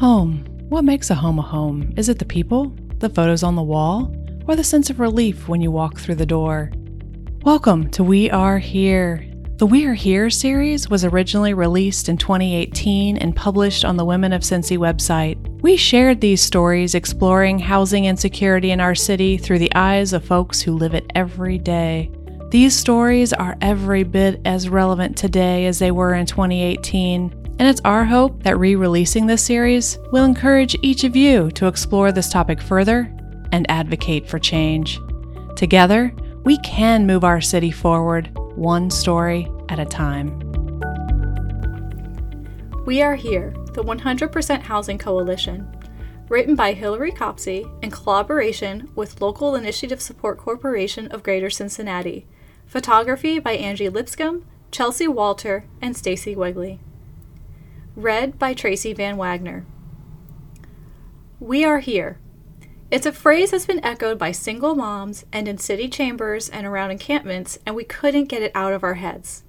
Home. What makes a home a home? Is it the people, the photos on the wall, or the sense of relief when you walk through the door? Welcome to We Are Here. The We Are Here series was originally released in 2018 and published on the Women of Cincy website. We shared these stories exploring housing insecurity in our city through the eyes of folks who live it every day. These stories are every bit as relevant today as they were in 2018, and it's our hope that re releasing this series will encourage each of you to explore this topic further and advocate for change. Together, we can move our city forward, one story at a time. We Are Here, the 100% Housing Coalition, written by Hillary Copsey in collaboration with Local Initiative Support Corporation of Greater Cincinnati. Photography by Angie Lipscomb, Chelsea Walter, and Stacy Wegley. Read by Tracy Van Wagner. We are here. It's a phrase that's been echoed by single moms and in city chambers and around encampments, and we couldn't get it out of our heads.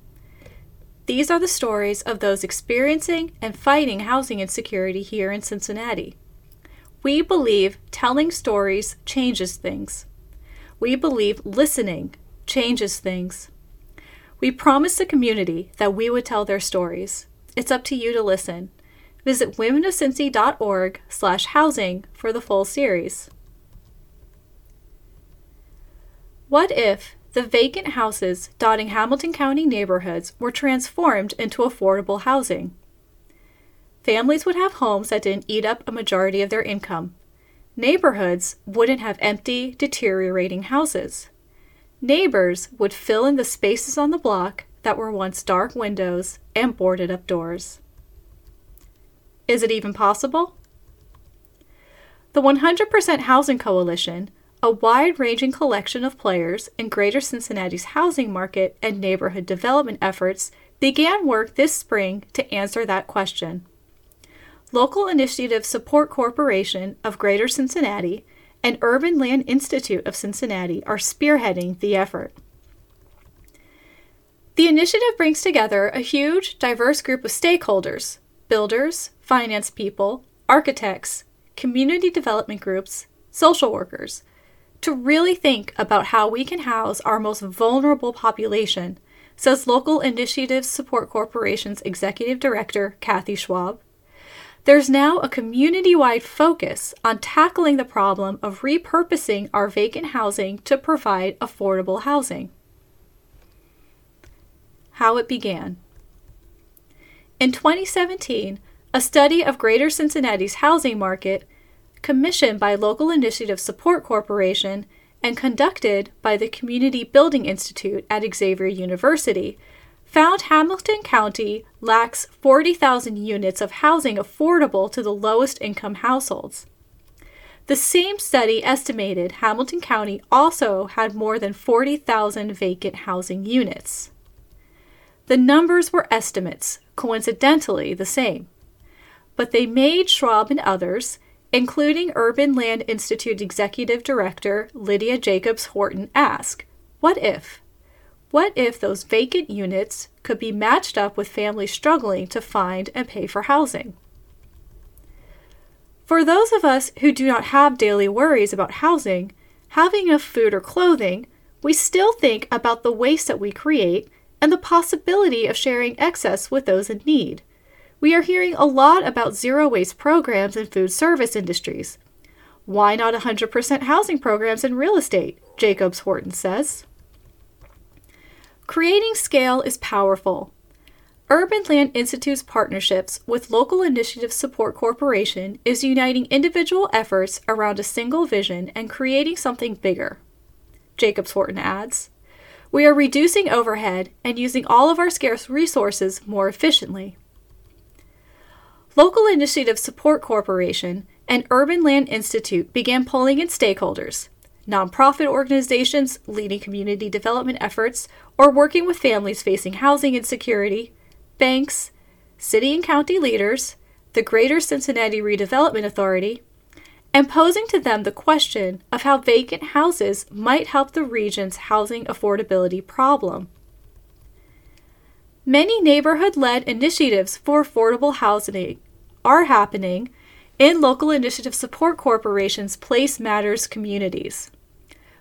These are the stories of those experiencing and fighting housing insecurity here in Cincinnati. We believe telling stories changes things. We believe listening changes things. We promised the community that we would tell their stories. It's up to you to listen. Visit womenofcincy.org slash housing for the full series. What if the vacant houses dotting Hamilton County neighborhoods were transformed into affordable housing? Families would have homes that didn't eat up a majority of their income. Neighborhoods wouldn't have empty, deteriorating houses. Neighbors would fill in the spaces on the block that were once dark windows and boarded up doors. Is it even possible? The 100% Housing Coalition, a wide ranging collection of players in Greater Cincinnati's housing market and neighborhood development efforts, began work this spring to answer that question. Local Initiative Support Corporation of Greater Cincinnati and Urban Land Institute of Cincinnati are spearheading the effort. The initiative brings together a huge, diverse group of stakeholders builders, finance people, architects, community development groups, social workers to really think about how we can house our most vulnerable population, says Local Initiatives Support Corporation's Executive Director, Kathy Schwab. There's now a community wide focus on tackling the problem of repurposing our vacant housing to provide affordable housing how it began. In 2017, a study of Greater Cincinnati's housing market, commissioned by Local Initiative Support Corporation and conducted by the Community Building Institute at Xavier University, found Hamilton County lacks 40,000 units of housing affordable to the lowest income households. The same study estimated Hamilton County also had more than 40,000 vacant housing units. The numbers were estimates, coincidentally the same. But they made Schwab and others, including Urban Land Institute Executive Director Lydia Jacobs Horton, ask what if? What if those vacant units could be matched up with families struggling to find and pay for housing? For those of us who do not have daily worries about housing, having enough food or clothing, we still think about the waste that we create and the possibility of sharing excess with those in need. We are hearing a lot about zero waste programs in food service industries. Why not 100% housing programs in real estate? Jacobs Horton says. Creating scale is powerful. Urban Land Institute's partnerships with Local Initiative Support Corporation is uniting individual efforts around a single vision and creating something bigger. Jacobs Horton adds we are reducing overhead and using all of our scarce resources more efficiently. Local Initiative Support Corporation and Urban Land Institute began polling in stakeholders, nonprofit organizations leading community development efforts or working with families facing housing insecurity, banks, city and county leaders, the Greater Cincinnati Redevelopment Authority, and posing to them the question of how vacant houses might help the region's housing affordability problem. Many neighborhood led initiatives for affordable housing are happening in Local Initiative Support Corporation's Place Matters communities.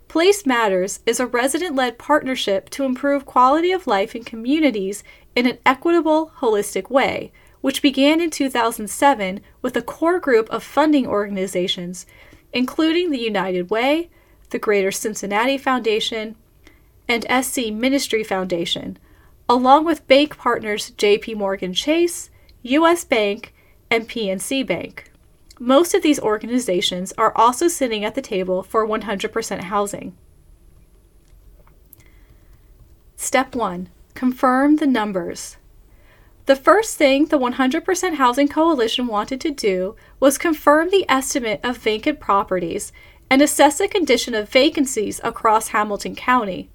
Place Matters is a resident led partnership to improve quality of life in communities in an equitable, holistic way, which began in 2007 with a core group of funding organizations, including the United Way, the Greater Cincinnati Foundation, and SC Ministry Foundation, along with bank partners JP Morgan Chase, US Bank, and PNC Bank. Most of these organizations are also sitting at the table for 100% housing. Step 1 Confirm the numbers. The first thing the 100% Housing Coalition wanted to do was confirm the estimate of vacant properties and assess the condition of vacancies across Hamilton County.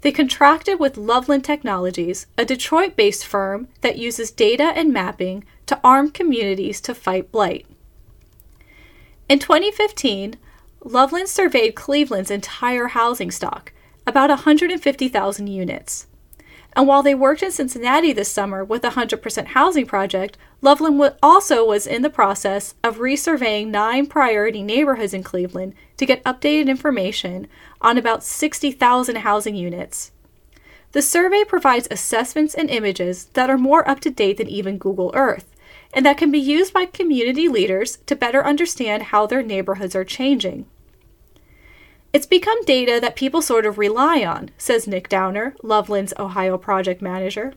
They contracted with Loveland Technologies, a Detroit based firm that uses data and mapping to arm communities to fight blight. In 2015, Loveland surveyed Cleveland's entire housing stock, about 150,000 units. And while they worked in Cincinnati this summer with a 100% housing project, Loveland also was in the process of resurveying nine priority neighborhoods in Cleveland to get updated information on about 60,000 housing units. The survey provides assessments and images that are more up to date than even Google Earth, and that can be used by community leaders to better understand how their neighborhoods are changing. It's become data that people sort of rely on, says Nick Downer, Loveland's Ohio project manager.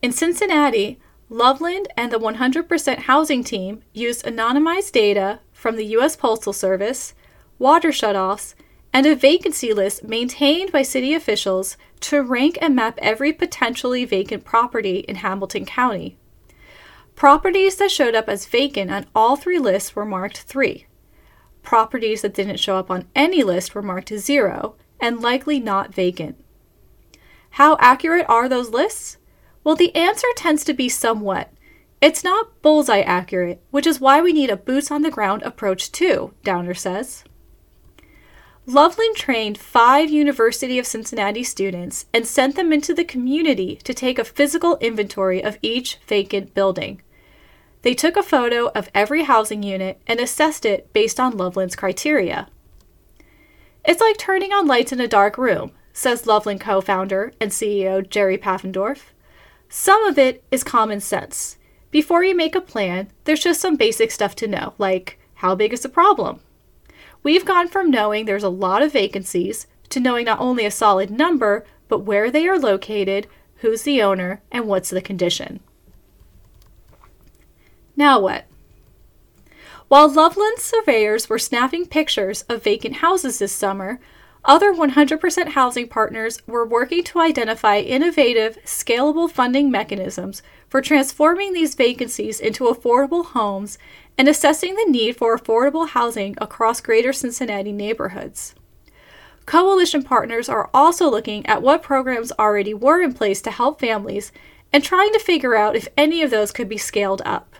In Cincinnati, Loveland and the 100% housing team used anonymized data from the U.S. Postal Service, water shutoffs, and a vacancy list maintained by city officials to rank and map every potentially vacant property in Hamilton County. Properties that showed up as vacant on all three lists were marked 3. Properties that didn't show up on any list were marked as zero and likely not vacant. How accurate are those lists? Well, the answer tends to be somewhat. It's not bullseye accurate, which is why we need a boots on the ground approach too, Downer says. Loveland trained five University of Cincinnati students and sent them into the community to take a physical inventory of each vacant building. They took a photo of every housing unit and assessed it based on Loveland's criteria. It's like turning on lights in a dark room, says Loveland co founder and CEO Jerry Paffendorf. Some of it is common sense. Before you make a plan, there's just some basic stuff to know, like how big is the problem? We've gone from knowing there's a lot of vacancies to knowing not only a solid number, but where they are located, who's the owner, and what's the condition. Now what? While Loveland surveyors were snapping pictures of vacant houses this summer, other 100% housing partners were working to identify innovative, scalable funding mechanisms for transforming these vacancies into affordable homes and assessing the need for affordable housing across greater Cincinnati neighborhoods. Coalition partners are also looking at what programs already were in place to help families and trying to figure out if any of those could be scaled up.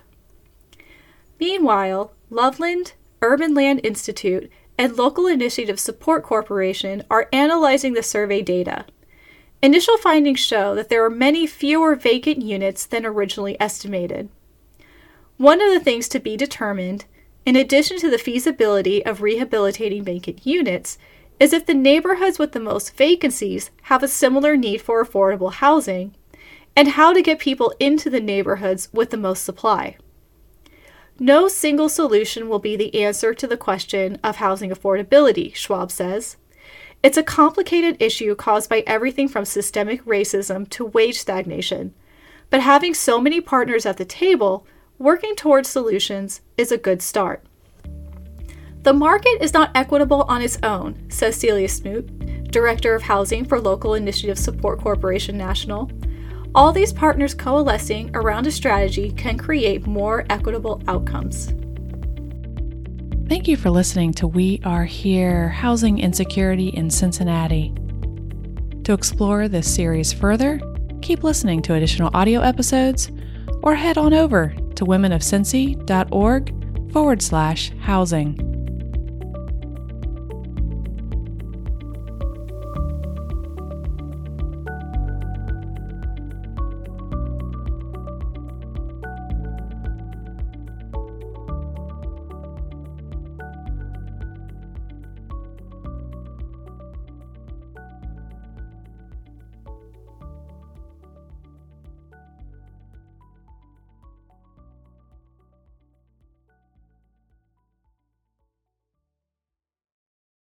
Meanwhile, Loveland, Urban Land Institute, and Local Initiative Support Corporation are analyzing the survey data. Initial findings show that there are many fewer vacant units than originally estimated. One of the things to be determined, in addition to the feasibility of rehabilitating vacant units, is if the neighborhoods with the most vacancies have a similar need for affordable housing, and how to get people into the neighborhoods with the most supply. No single solution will be the answer to the question of housing affordability, Schwab says. It's a complicated issue caused by everything from systemic racism to wage stagnation. But having so many partners at the table working towards solutions is a good start. The market is not equitable on its own, says Celia Smoot, Director of Housing for Local Initiative Support Corporation National. All these partners coalescing around a strategy can create more equitable outcomes. Thank you for listening to We Are Here Housing Insecurity in Cincinnati. To explore this series further, keep listening to additional audio episodes or head on over to womenofcincy.org forward slash housing.